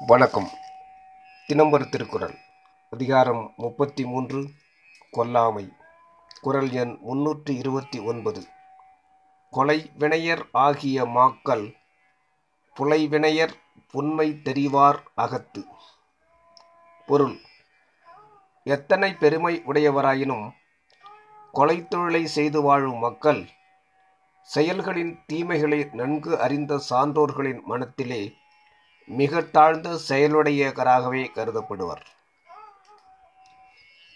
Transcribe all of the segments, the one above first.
வணக்கம். தினம்பர் திருக்குறள் அதிகாரம் முப்பத்தி மூன்று கொல்லாமை. குறள் எண் முன்னூற்றி இருபத்தி ஒன்பது. கொலை வினையர் ஆகிய மாக்கள் புலைவினையர் புன்மை தெரிவார் அகத்து. பொருள் எத்தனை பெருமை உடையவராயினும் கொலை தொழிலை செய்து வாழும் மக்கள் செயல்களின் தீமைகளை நன்கு அறிந்த சான்றோர்களின் மனத்திலே மிக தாழ்ந்த செயலுடையவராகவே கருதப்படுவர்.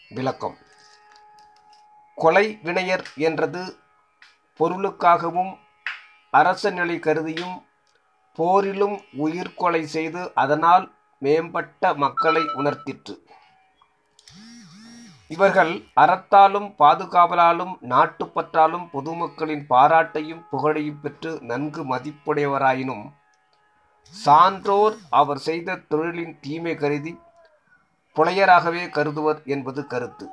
விளக்கம். கொலை வினையர் என்றது பொருளுக்காகவும் அரச நிலை கருதியும் போரிலும் உயிர் கொலை செய்து அதனால் மேம்பட்ட மக்களை உணர்த்திற்று. இவர்கள் அறத்தாலும் பாதுகாவலாலும் நாட்டுப்பற்றாலும் பொதுமக்களின் பாராட்டையும் புகழையும் பெற்று நன்கு மதிப்புடையவராயினும் சான்றோர் அவர் செய்த தொழிலின் தீமை கருதி புலையராகவே கருதுவர் என்பது கருத்து.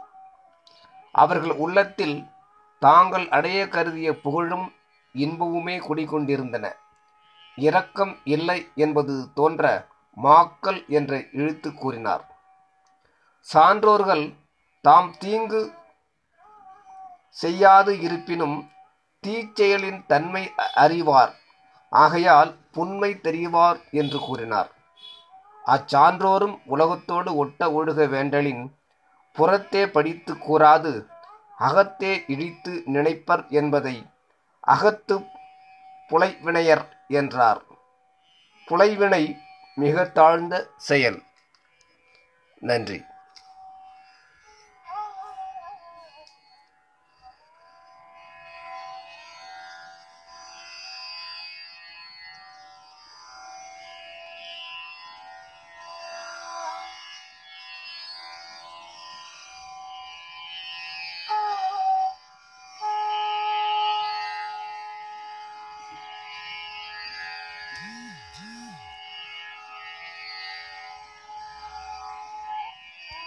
அவர்கள் உள்ளத்தில் தாங்கள் அடைய கருதிய புகழும் இன்பமுமே குடிகொண்டிருந்தன. இரக்கம் இல்லை என்பது தோன்ற மாக்கள் என்ற இழுத்து கூறினார். சான்றோர்கள் தாம் தீங்கு செய்யாது இருப்பினும் தீச்செயலின் தன்மை அறிவார். ஆகையால் புண்மை தெரிவார் என்று கூறினார். அச்சான்றோரும் உலகத்தோடு ஒட்ட ஒழுக வேண்டலின் புறத்தே படித்து கூறாது அகத்தே இழித்து நினைப்பர் என்பதை அகத்து புலைவினையர் என்றார். புலைவினை மிக தாழ்ந்த செயல். நன்றி.